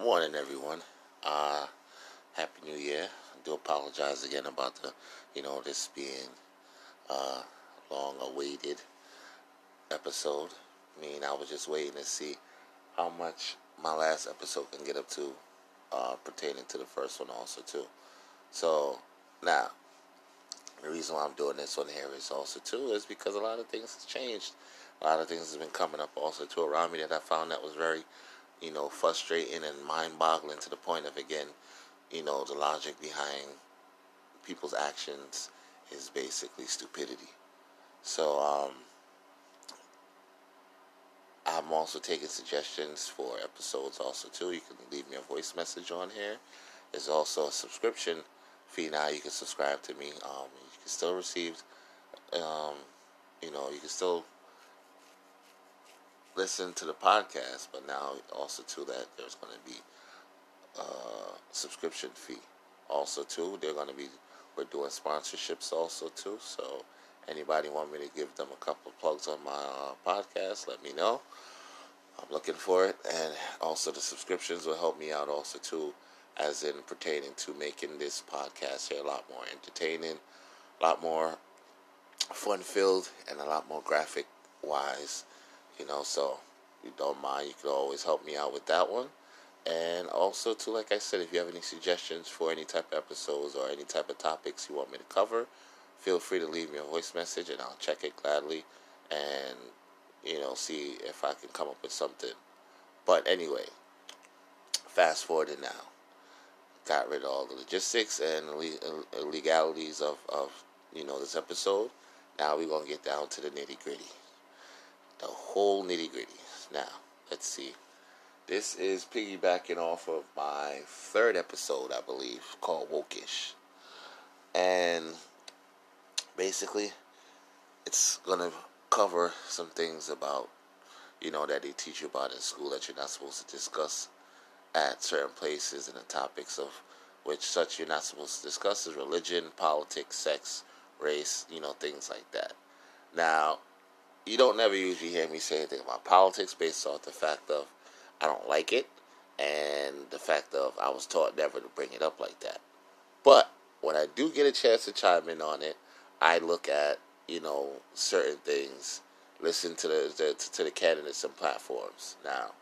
Morning, everyone. Uh, Happy New Year. I do apologize again about the, you know, this being a long-awaited episode. I mean, I was just waiting to see how much my last episode can get up to, uh, pertaining to the first one also too. So now, the reason why I'm doing this one here is also too is because a lot of things has changed. A lot of things has been coming up also too around me that I found that was very you know, frustrating and mind boggling to the point of, again, you know, the logic behind people's actions is basically stupidity. So, um, I'm also taking suggestions for episodes also too. You can leave me a voice message on here. There's also a subscription fee now. You can subscribe to me. Um, you can still receive, um, you know, you can still listen to the podcast, but now also to that there's going to be a subscription fee. Also too, they're going to be we're doing sponsorships also too. So anybody want me to give them a couple of plugs on my uh, podcast, let me know. I'm looking for it, and also the subscriptions will help me out also too, as in pertaining to making this podcast here a lot more entertaining, a lot more fun filled, and a lot more graphic wise you know, so you don't mind, you can always help me out with that one. And also, too, like I said, if you have any suggestions for any type of episodes or any type of topics you want me to cover, feel free to leave me a voice message and I'll check it gladly and, you know, see if I can come up with something. But anyway, fast forwarding now. Got rid of all the logistics and illegalities uh, of, of, you know, this episode. Now we're going to get down to the nitty gritty the whole nitty gritty. Now, let's see. This is piggybacking off of my third episode, I believe, called Wokish. And basically, it's going to cover some things about, you know, that they teach you about in school that you're not supposed to discuss at certain places and the topics of which such you're not supposed to discuss is religion, politics, sex, race, you know, things like that. Now, you don't never usually hear me say anything about politics based off the fact of I don't like it and the fact of I was taught never to bring it up like that. But when I do get a chance to chime in on it, I look at you know certain things, listen to the, the to the candidates and platforms. Now,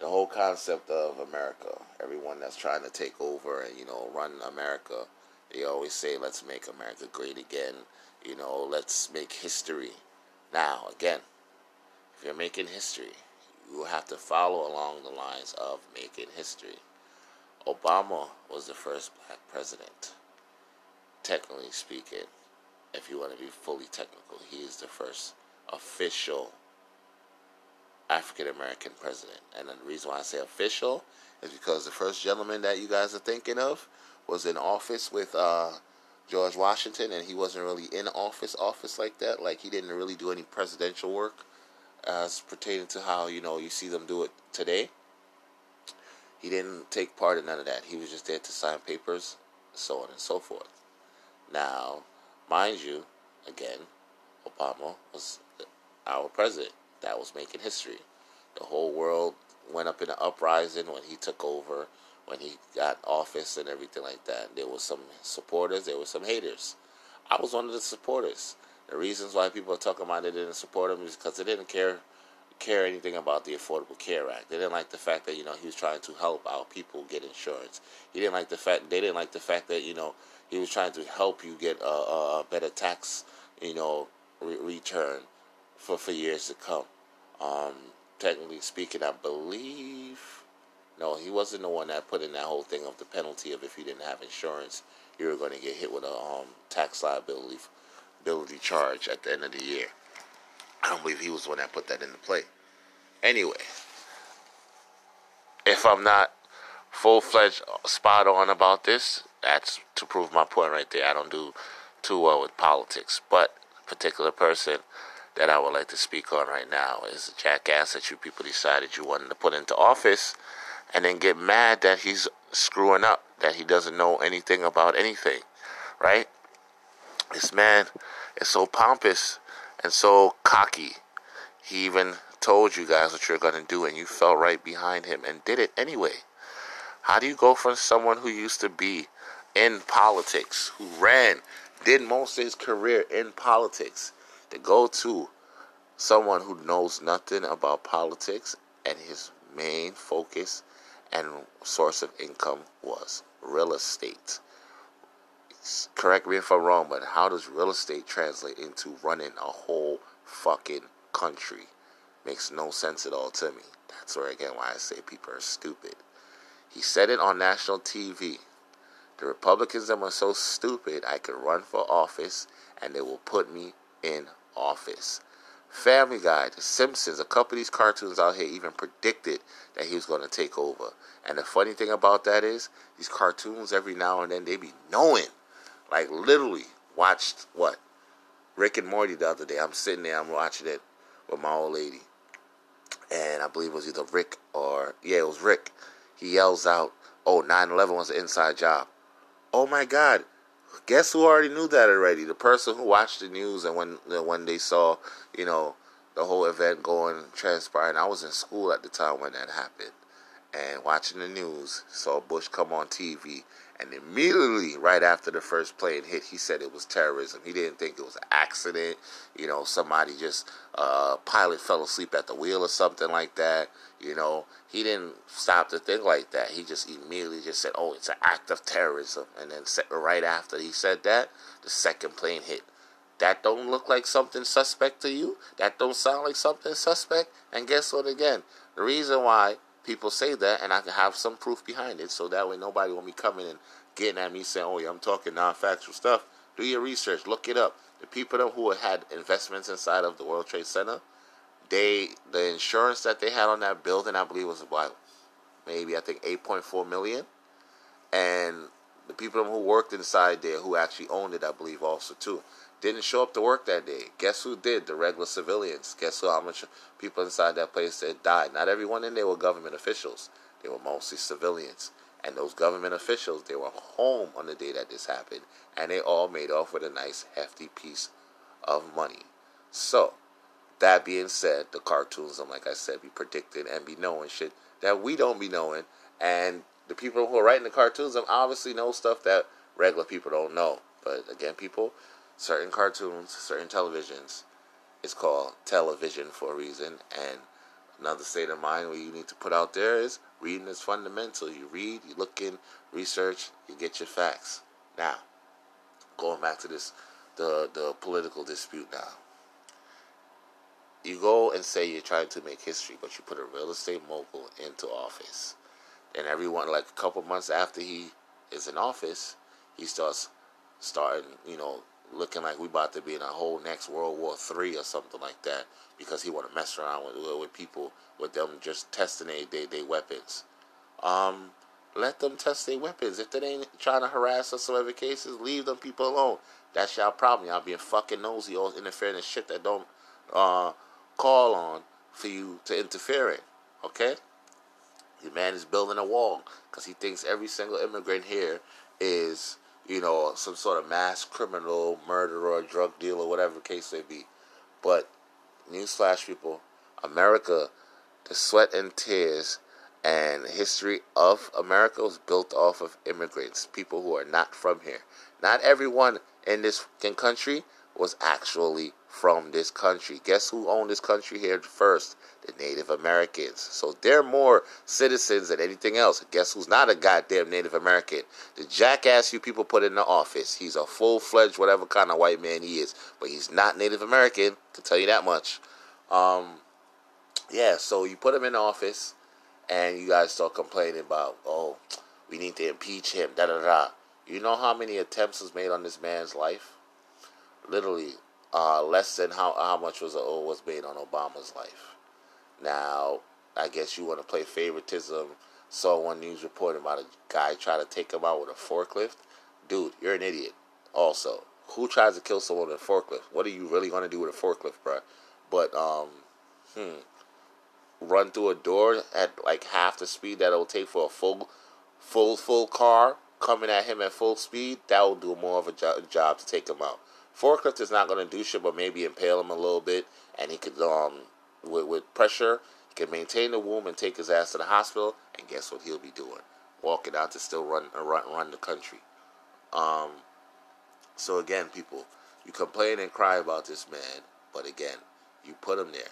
the whole concept of America, everyone that's trying to take over and you know run America, they always say, "Let's make America great again." You know, let's make history. Now, again, if you're making history, you have to follow along the lines of making history. Obama was the first black president. Technically speaking, if you want to be fully technical, he is the first official African American president. And the reason why I say official is because the first gentleman that you guys are thinking of was in office with uh, George Washington, and he wasn't really in office, office like that. Like he didn't really do any presidential work as pertaining to how you know you see them do it today. He didn't take part in none of that. He was just there to sign papers, so on and so forth. Now, mind you, again, Obama was our president. That was making history. The whole world went up in an uprising when he took over when he got office and everything like that. There was some supporters, there were some haters. I was one of the supporters. The reasons why people are talking about they didn't support him is because they didn't care care anything about the Affordable Care Act. They didn't like the fact that you know he was trying to help our people get insurance. He didn't like the fact they didn't like the fact that you know he was trying to help you get a, a better tax you know re- return for for years to come. Um, technically speaking, I believe no, he wasn't the one that put in that whole thing of the penalty of if you didn't have insurance, you were going to get hit with a um, tax liability ability charge at the end of the year. I don't believe he was the one that put that into play. Anyway, if I'm not full fledged uh, spot on about this, that's to prove my point right there. I don't do too well with politics, but a particular person that I would like to speak on right now is a jackass that you people decided you wanted to put into office and then get mad that he's screwing up, that he doesn't know anything about anything, right? This man is so pompous and so cocky. He even told you guys what you're going to do and you fell right behind him and did it anyway. How do you go from someone who used to be in politics, who ran, did most of his career in politics, to go to someone who knows nothing about politics and his main focus and source of income was real estate. Correct me if I'm wrong, but how does real estate translate into running a whole fucking country? Makes no sense at all to me. That's where again why I say people are stupid. He said it on national TV. The Republicans are so stupid I could run for office and they will put me in office. Family Guy, The Simpsons, a couple of these cartoons out here even predicted that he was going to take over. And the funny thing about that is, these cartoons every now and then they be knowing. Like literally watched what? Rick and Morty the other day. I'm sitting there, I'm watching it with my old lady. And I believe it was either Rick or yeah, it was Rick. He yells out, Oh, 9-11 was an inside job. Oh my God, guess who already knew that already? The person who watched the news and when when they saw, you know, the whole event going transpiring. I was in school at the time when that happened, and watching the news, saw Bush come on TV, and immediately right after the first plane hit, he said it was terrorism. He didn't think it was an accident. You know, somebody just uh, pilot fell asleep at the wheel or something like that. You know, he didn't stop to think like that. He just immediately just said, "Oh, it's an act of terrorism." And then right after he said that, the second plane hit. That don't look like something suspect to you. That don't sound like something suspect. And guess what? Again, the reason why people say that, and I can have some proof behind it, so that way nobody will be coming and getting at me saying, "Oh, yeah, I'm talking non-factual stuff." Do your research. Look it up. The people who had investments inside of the World Trade Center they the insurance that they had on that building, I believe, was about maybe I think eight point four million, and the people who worked inside there, who actually owned it, I believe, also too, didn't show up to work that day. Guess who did? The regular civilians. Guess who? How much people inside that place that died? Not everyone in there were government officials. They were mostly civilians. And those government officials, they were home on the day that this happened, and they all made off with a nice hefty piece of money. So, that being said, the cartoons, and like I said, be predicted and be knowing shit that we don't be knowing. And the people who are writing the cartoons them obviously know stuff that regular people don't know. But again, people, certain cartoons, certain televisions, it's called television for a reason. And another state of mind where you need to put out there is reading is fundamental. You read, you look in, research, you get your facts. Now, going back to this, the the political dispute now you go and say you're trying to make history, but you put a real estate mogul into office. And everyone, like a couple months after he is in office, he starts starting, you know, looking like we about to be in a whole next World War Three or something like that because he want to mess around with with people with them just testing their they, they weapons. Um, let them test their weapons. If they ain't trying to harass us in other cases, leave them people alone. That's y'all problem. Y'all being fucking nosy or interfering in shit that don't uh, call on for you to interfere in. Okay? The man is building a wall because he thinks every single immigrant here is, you know, some sort of mass criminal, murderer, drug dealer, whatever case may be. But, newsflash, people, America, the sweat and tears and history of America was built off of immigrants, people who are not from here. Not everyone in this country was actually from this country. Guess who owned this country here first? The Native Americans. So they're more citizens than anything else. Guess who's not a goddamn Native American? The jackass you people put in the office. He's a full fledged, whatever kind of white man he is. But he's not Native American, to tell you that much. Um, yeah, so you put him in office and you guys start complaining about, oh, we need to impeach him, da da da. You know how many attempts was made on this man's life? Literally uh, less than how how much was uh, was made on Obama's life. Now, I guess you want to play favoritism. Saw one news report about a guy trying to take him out with a forklift. Dude, you're an idiot. Also, who tries to kill someone with a forklift? What are you really going to do with a forklift, bro? But um, hmm, run through a door at like half the speed that it'll take for a full, full, full car coming at him at full speed. That will do more of a jo- job to take him out. Forklift is not going to do shit, but maybe impale him a little bit, and he could um with, with pressure, he can maintain the womb and take his ass to the hospital. And guess what he'll be doing? Walking out to still run run run the country. Um. So again, people, you complain and cry about this man, but again, you put him there.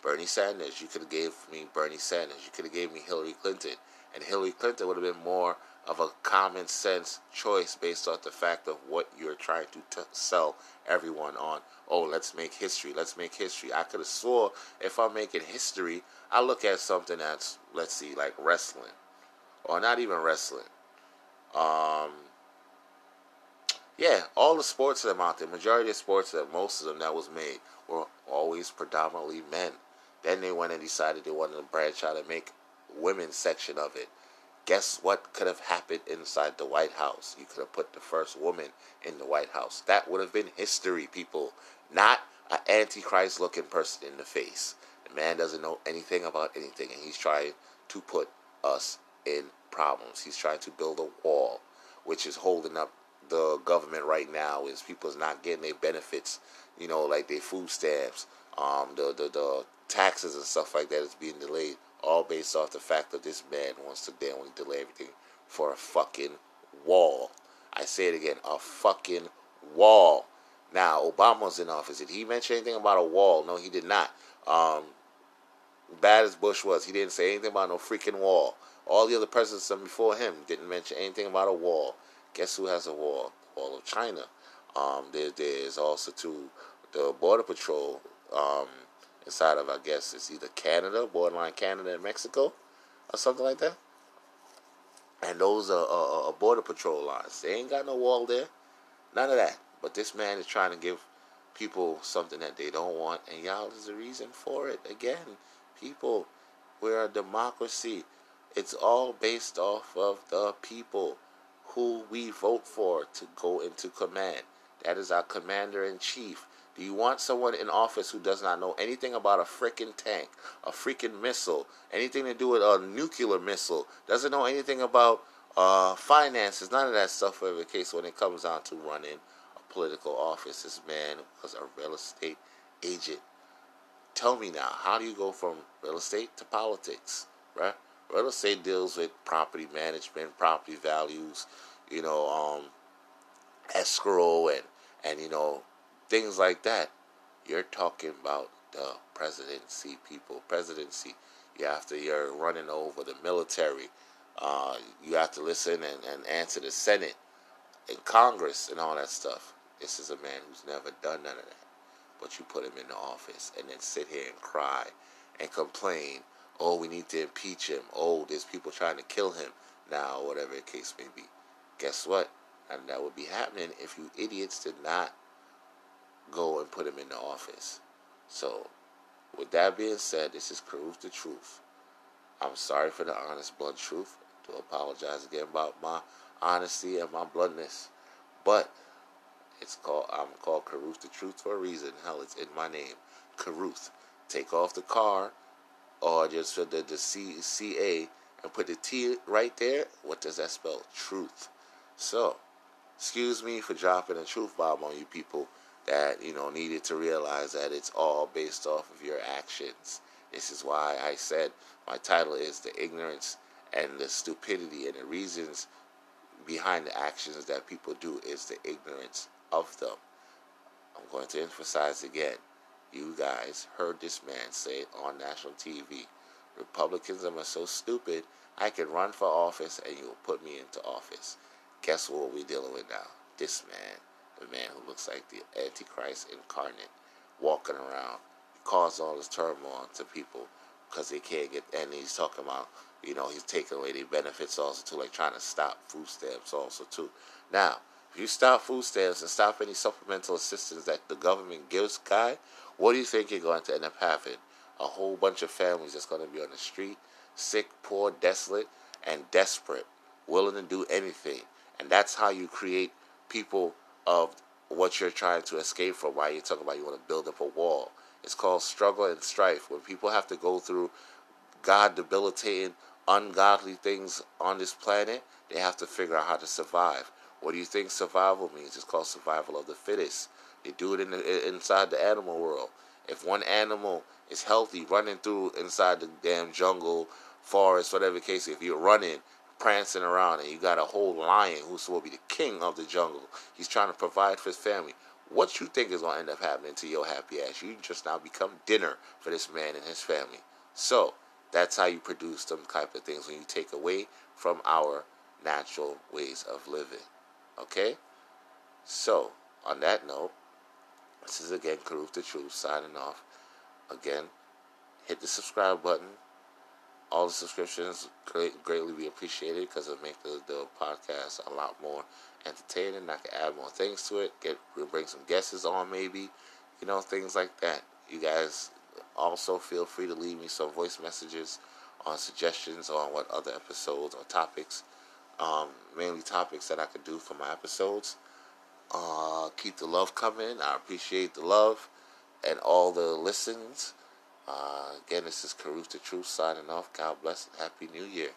Bernie Sanders, you could have gave me Bernie Sanders. You could have gave me Hillary Clinton, and Hillary Clinton would have been more of a common sense choice based off the fact of what you're trying to t- sell everyone on. Oh, let's make history. Let's make history. I could have swore if I'm making history, I look at something that's let's see, like wrestling, or not even wrestling. Um, yeah, all the sports that I'm out there, majority of sports that most of them that was made were always predominantly men. Then they went and decided they wanted to branch out and make women's section of it. Guess what could have happened inside the White House? You could have put the first woman in the White House. That would have been history, people. Not an antichrist looking person in the face. The man doesn't know anything about anything, and he's trying to put us in problems. He's trying to build a wall, which is holding up the government right now. Is people's not getting their benefits, you know, like their food stamps, um, the the the taxes and stuff like that is being delayed, all based off the fact that this man wants to damn delay everything for a fucking wall. I say it again, a fucking wall. Now, Obama's in office. Did he mention anything about a wall? No, he did not. Um, bad as Bush was, he didn't say anything about no freaking wall. All the other presidents before him didn't mention anything about a wall. Guess who has a wall? The wall of China. Um, there, there's also to the border patrol um, inside of, I guess, it's either Canada, borderline Canada and Mexico, or something like that. And those are, are, are border patrol lines. They ain't got no wall there. None of that. But this man is trying to give people something that they don't want, and y'all is the reason for it. Again, people, we're a democracy. It's all based off of the people who we vote for to go into command. That is our commander in chief. Do you want someone in office who does not know anything about a freaking tank, a freaking missile, anything to do with a nuclear missile, doesn't know anything about uh, finances, none of that stuff, whatever the case, when it comes down to running a political office? This man was a real estate agent. Tell me now, how do you go from real estate to politics, right? Real estate deals with property management, property values, you know, um, escrow and and you know things like that. You're talking about the presidency, people. Presidency. You have to. You're running over the military. Uh, you have to listen and, and answer the Senate and Congress and all that stuff. This is a man who's never done none of that. But you put him in the office and then sit here and cry and complain. Oh, we need to impeach him. Oh, there's people trying to kill him now, whatever the case may be. Guess what? And that would be happening if you idiots did not go and put him in the office. So, with that being said, this is Caruth the Truth. I'm sorry for the honest, blunt truth. To apologize again about my honesty and my bluntness. But it's called I'm called Caruth the Truth for a reason. Hell, it's in my name. Caruth. Take off the car or just for the, the C C A and put the T right there. What does that spell? Truth. So, excuse me for dropping a truth bomb on you people that you know needed to realize that it's all based off of your actions. This is why I said my title is the ignorance and the stupidity and the reasons behind the actions that people do is the ignorance of them. I'm going to emphasize again. You guys heard this man say on national TV. Republicans are so stupid. I can run for office and you'll put me into office. Guess what we're dealing with now? This man a man who looks like the Antichrist incarnate, walking around, cause all this turmoil to people because they can't get. And he's talking about, you know, he's taking away their benefits also too, like trying to stop food stamps also too. Now, if you stop food stamps and stop any supplemental assistance that the government gives, guy, what do you think you're going to end up having? A whole bunch of families that's going to be on the street, sick, poor, desolate, and desperate, willing to do anything. And that's how you create people of what you're trying to escape from. Why you're talking about you want to build up a wall? It's called struggle and strife. When people have to go through God debilitating, ungodly things on this planet, they have to figure out how to survive. What do you think survival means? It's called survival of the fittest. They do it in the, inside the animal world. If one animal is healthy running through inside the damn jungle, forest, whatever case. If you're running, prancing around, and you got a whole lion who's supposed to be the king of the jungle, he's trying to provide for his family. What you think is gonna end up happening to your happy ass? You just now become dinner for this man and his family. So that's how you produce them type of things when you take away from our natural ways of living. Okay? So, on that note, this is again Caruth the Truth signing off. Again, hit the subscribe button. All the subscriptions great, greatly be appreciated because it'll make the, the podcast a lot more entertaining. I can add more things to it. Get we'll bring some guests on maybe, you know, things like that. You guys also feel free to leave me some voice messages on suggestions on what other episodes or topics, um, mainly topics that I could do for my episodes. Uh, keep the love coming. I appreciate the love and all the listens. Uh, again, this is Caruth the Truth signing off. God bless and Happy New Year.